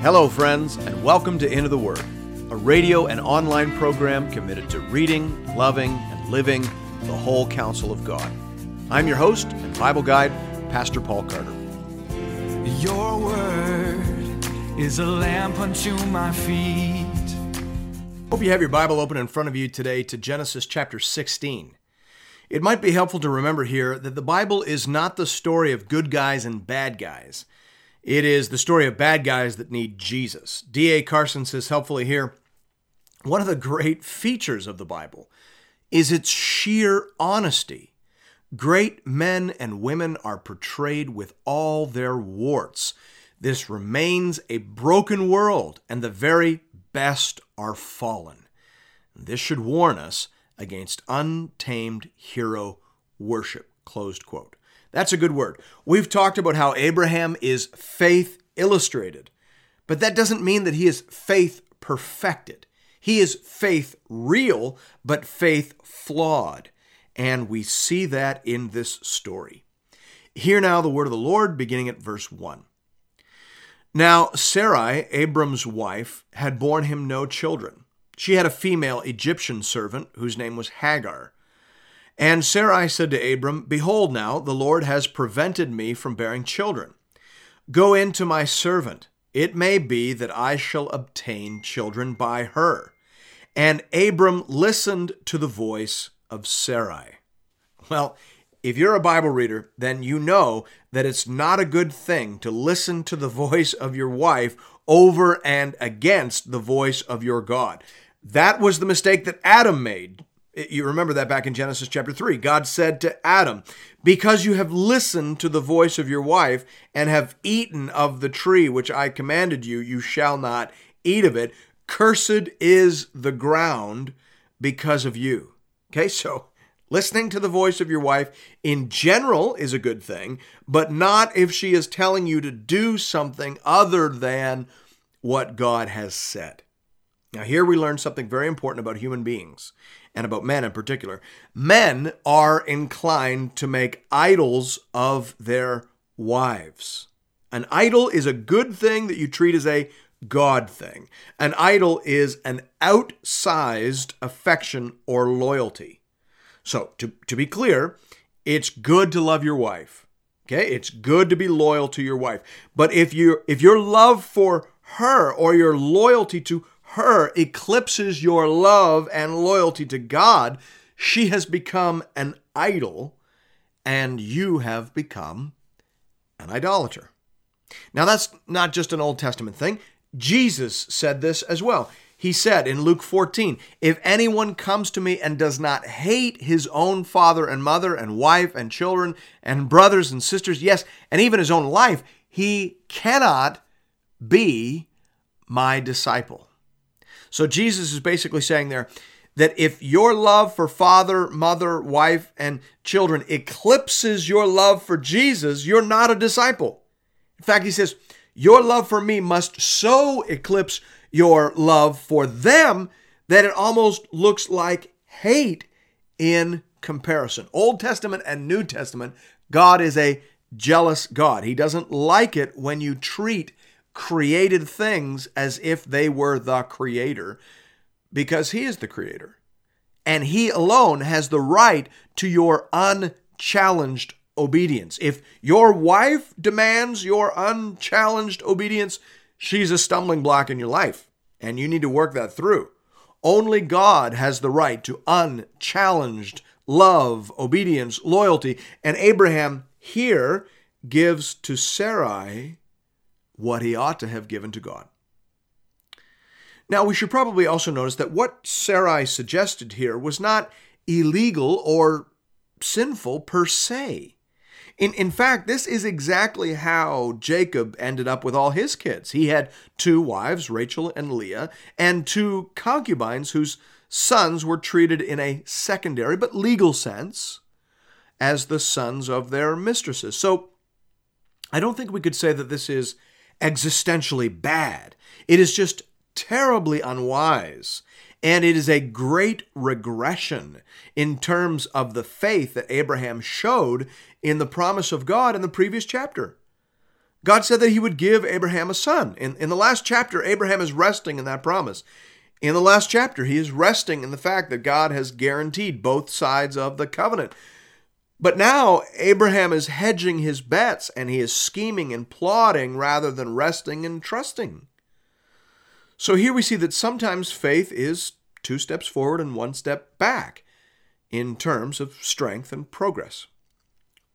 Hello, friends, and welcome to Into the Word, a radio and online program committed to reading, loving, and living the whole counsel of God. I'm your host and Bible guide, Pastor Paul Carter. Your word is a lamp unto my feet. Hope you have your Bible open in front of you today to Genesis chapter 16. It might be helpful to remember here that the Bible is not the story of good guys and bad guys. It is the story of bad guys that need Jesus. D.A. Carson says helpfully here one of the great features of the Bible is its sheer honesty. Great men and women are portrayed with all their warts. This remains a broken world, and the very best are fallen. This should warn us against untamed hero worship. Closed quote. That's a good word. We've talked about how Abraham is faith illustrated, but that doesn't mean that he is faith perfected. He is faith real, but faith flawed. And we see that in this story. Hear now the word of the Lord, beginning at verse 1. Now, Sarai, Abram's wife, had borne him no children. She had a female Egyptian servant whose name was Hagar. And Sarai said to Abram, Behold, now the Lord has prevented me from bearing children. Go in to my servant. It may be that I shall obtain children by her. And Abram listened to the voice of Sarai. Well, if you're a Bible reader, then you know that it's not a good thing to listen to the voice of your wife over and against the voice of your God. That was the mistake that Adam made. You remember that back in Genesis chapter 3. God said to Adam, Because you have listened to the voice of your wife and have eaten of the tree which I commanded you, you shall not eat of it. Cursed is the ground because of you. Okay, so listening to the voice of your wife in general is a good thing, but not if she is telling you to do something other than what God has said. Now, here we learn something very important about human beings and about men in particular. Men are inclined to make idols of their wives. An idol is a good thing that you treat as a God thing. An idol is an outsized affection or loyalty. So, to, to be clear, it's good to love your wife. Okay? It's good to be loyal to your wife. But if you if your love for her or your loyalty to her eclipses your love and loyalty to God, she has become an idol and you have become an idolater. Now, that's not just an Old Testament thing. Jesus said this as well. He said in Luke 14, If anyone comes to me and does not hate his own father and mother and wife and children and brothers and sisters, yes, and even his own life, he cannot be my disciple. So Jesus is basically saying there that if your love for father, mother, wife, and children eclipses your love for Jesus, you're not a disciple. In fact, he says, Your love for me must so eclipse your love for them that it almost looks like hate in comparison. Old Testament and New Testament, God is a jealous God. He doesn't like it when you treat created things as if they were the creator because he is the creator. And he alone has the right to your unchallenged obedience. If your wife demands your unchallenged obedience, she's a stumbling block in your life, and you need to work that through. Only God has the right to unchallenged love, obedience, loyalty. And Abraham here gives to Sarai what he ought to have given to God. Now, we should probably also notice that what Sarai suggested here was not illegal or sinful per se. In, in fact, this is exactly how Jacob ended up with all his kids. He had two wives, Rachel and Leah, and two concubines whose sons were treated in a secondary but legal sense as the sons of their mistresses. So I don't think we could say that this is existentially bad. It is just terribly unwise. And it is a great regression in terms of the faith that Abraham showed in the promise of God in the previous chapter. God said that he would give Abraham a son. In, in the last chapter, Abraham is resting in that promise. In the last chapter, he is resting in the fact that God has guaranteed both sides of the covenant. But now Abraham is hedging his bets and he is scheming and plotting rather than resting and trusting. So here we see that sometimes faith is two steps forward and one step back in terms of strength and progress.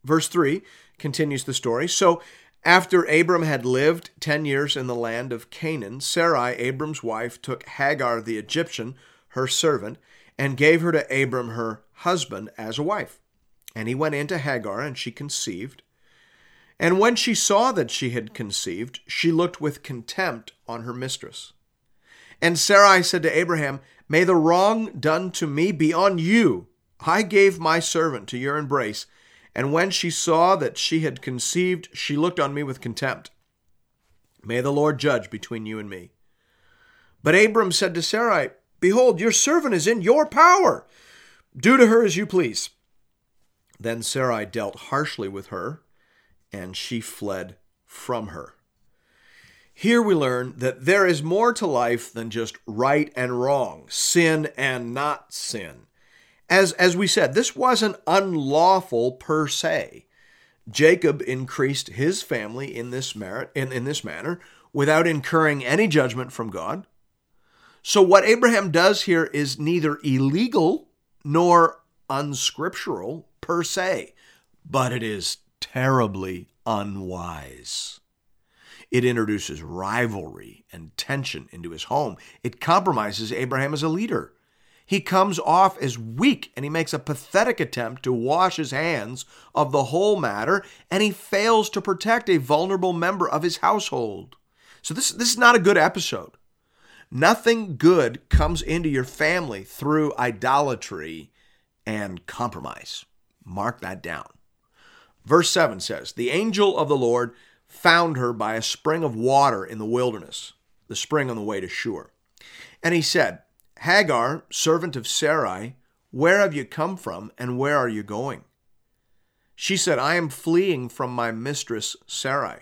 Verse 3 continues the story. So after Abram had lived ten years in the land of Canaan, Sarai, Abram's wife, took Hagar the Egyptian, her servant, and gave her to Abram her husband as a wife. And he went into Hagar, and she conceived. And when she saw that she had conceived, she looked with contempt on her mistress. And Sarai said to Abraham, May the wrong done to me be on you. I gave my servant to your embrace, and when she saw that she had conceived, she looked on me with contempt. May the Lord judge between you and me. But Abram said to Sarai, Behold, your servant is in your power. Do to her as you please. Then Sarai dealt harshly with her, and she fled from her. Here we learn that there is more to life than just right and wrong, sin and not sin. As, as we said, this wasn't unlawful per se. Jacob increased his family in this, merit, in, in this manner without incurring any judgment from God. So, what Abraham does here is neither illegal nor unscriptural per se, but it is terribly unwise. It introduces rivalry and tension into his home. It compromises Abraham as a leader. He comes off as weak and he makes a pathetic attempt to wash his hands of the whole matter, and he fails to protect a vulnerable member of his household. So, this, this is not a good episode. Nothing good comes into your family through idolatry and compromise. Mark that down. Verse 7 says, The angel of the Lord found her by a spring of water in the wilderness, the spring on the way to Shur. And he said, Hagar, servant of Sarai, where have you come from and where are you going? She said, I am fleeing from my mistress Sarai.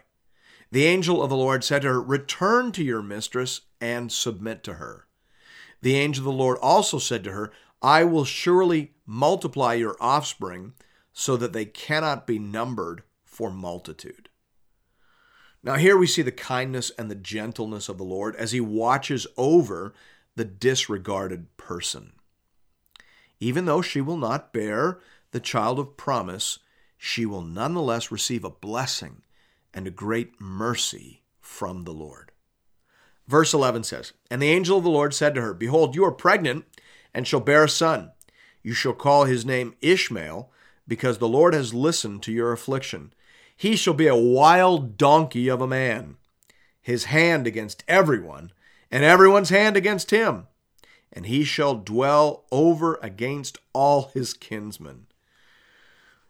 The angel of the Lord said to her, Return to your mistress and submit to her. The angel of the Lord also said to her, I will surely multiply your offspring so that they cannot be numbered for multitude. Now, here we see the kindness and the gentleness of the Lord as he watches over the disregarded person. Even though she will not bear the child of promise, she will nonetheless receive a blessing and a great mercy from the Lord. Verse 11 says, And the angel of the Lord said to her, Behold, you are pregnant and shall bear a son. You shall call his name Ishmael, because the Lord has listened to your affliction. He shall be a wild donkey of a man, his hand against everyone, and everyone's hand against him. And he shall dwell over against all his kinsmen.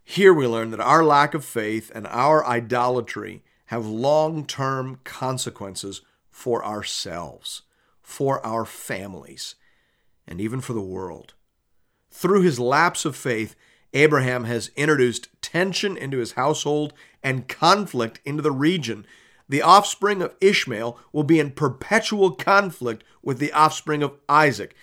Here we learn that our lack of faith and our idolatry have long term consequences for ourselves, for our families, and even for the world. Through his lapse of faith, Abraham has introduced tension into his household and conflict into the region. The offspring of Ishmael will be in perpetual conflict with the offspring of Isaac.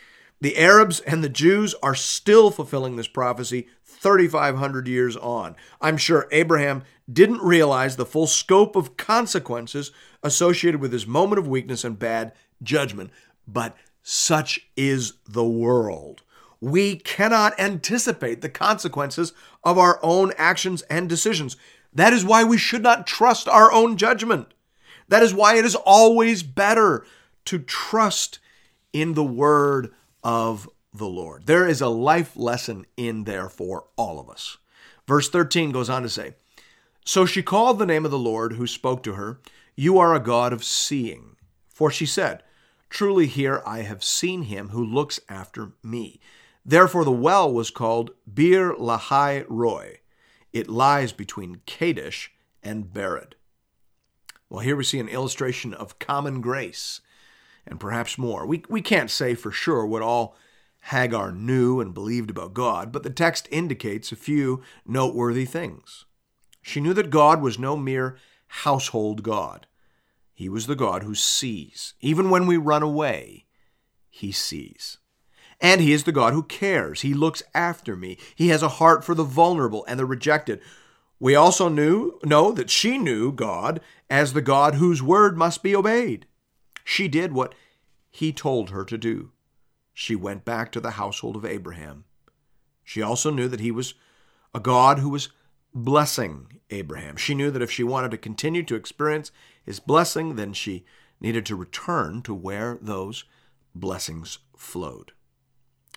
The Arabs and the Jews are still fulfilling this prophecy 3,500 years on. I'm sure Abraham didn't realize the full scope of consequences associated with his moment of weakness and bad judgment, but such is the world. We cannot anticipate the consequences of our own actions and decisions. That is why we should not trust our own judgment. That is why it is always better to trust in the word of the Lord. There is a life lesson in there for all of us. Verse 13 goes on to say So she called the name of the Lord who spoke to her, You are a God of seeing. For she said, Truly here I have seen him who looks after me. Therefore, the well was called Beer Lahai Roi. It lies between Kadesh and Bered. Well, here we see an illustration of common grace and perhaps more. We, we can't say for sure what all Hagar knew and believed about God, but the text indicates a few noteworthy things. She knew that God was no mere household God. He was the God who sees. Even when we run away, He sees. And He is the God who cares. He looks after me. He has a heart for the vulnerable and the rejected. We also knew know that she knew God as the God whose word must be obeyed. She did what he told her to do. She went back to the household of Abraham. She also knew that he was a God who was blessing Abraham. She knew that if she wanted to continue to experience his blessing, then she needed to return to where those blessings flowed.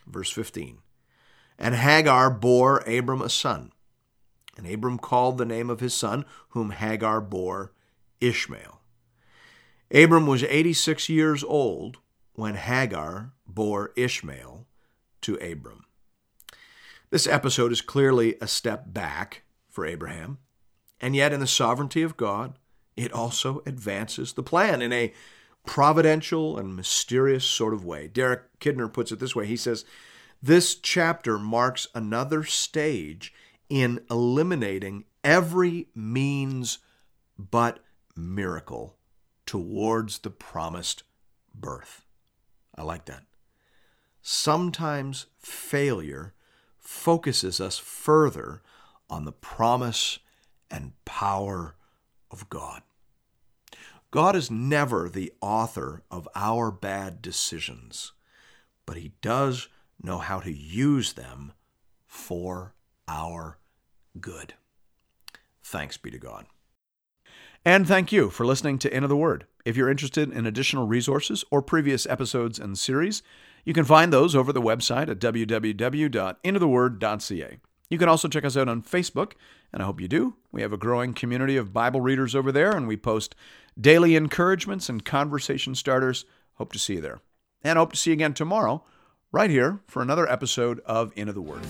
Verse 15 And Hagar bore Abram a son. And Abram called the name of his son, whom Hagar bore, Ishmael. Abram was 86 years old when Hagar bore Ishmael to Abram. This episode is clearly a step back for Abraham, and yet in the sovereignty of God, it also advances the plan in a providential and mysterious sort of way. Derek Kidner puts it this way he says, This chapter marks another stage in eliminating every means but miracle towards the promised birth. I like that. Sometimes failure focuses us further on the promise and power of God. God is never the author of our bad decisions, but He does know how to use them for our good. Thanks be to God. And thank you for listening to Into the Word. If you're interested in additional resources or previous episodes and series, you can find those over the website at www.intotheword.ca. You can also check us out on Facebook, and I hope you do. We have a growing community of Bible readers over there, and we post daily encouragements and conversation starters. Hope to see you there. And hope to see you again tomorrow, right here, for another episode of Into the Word.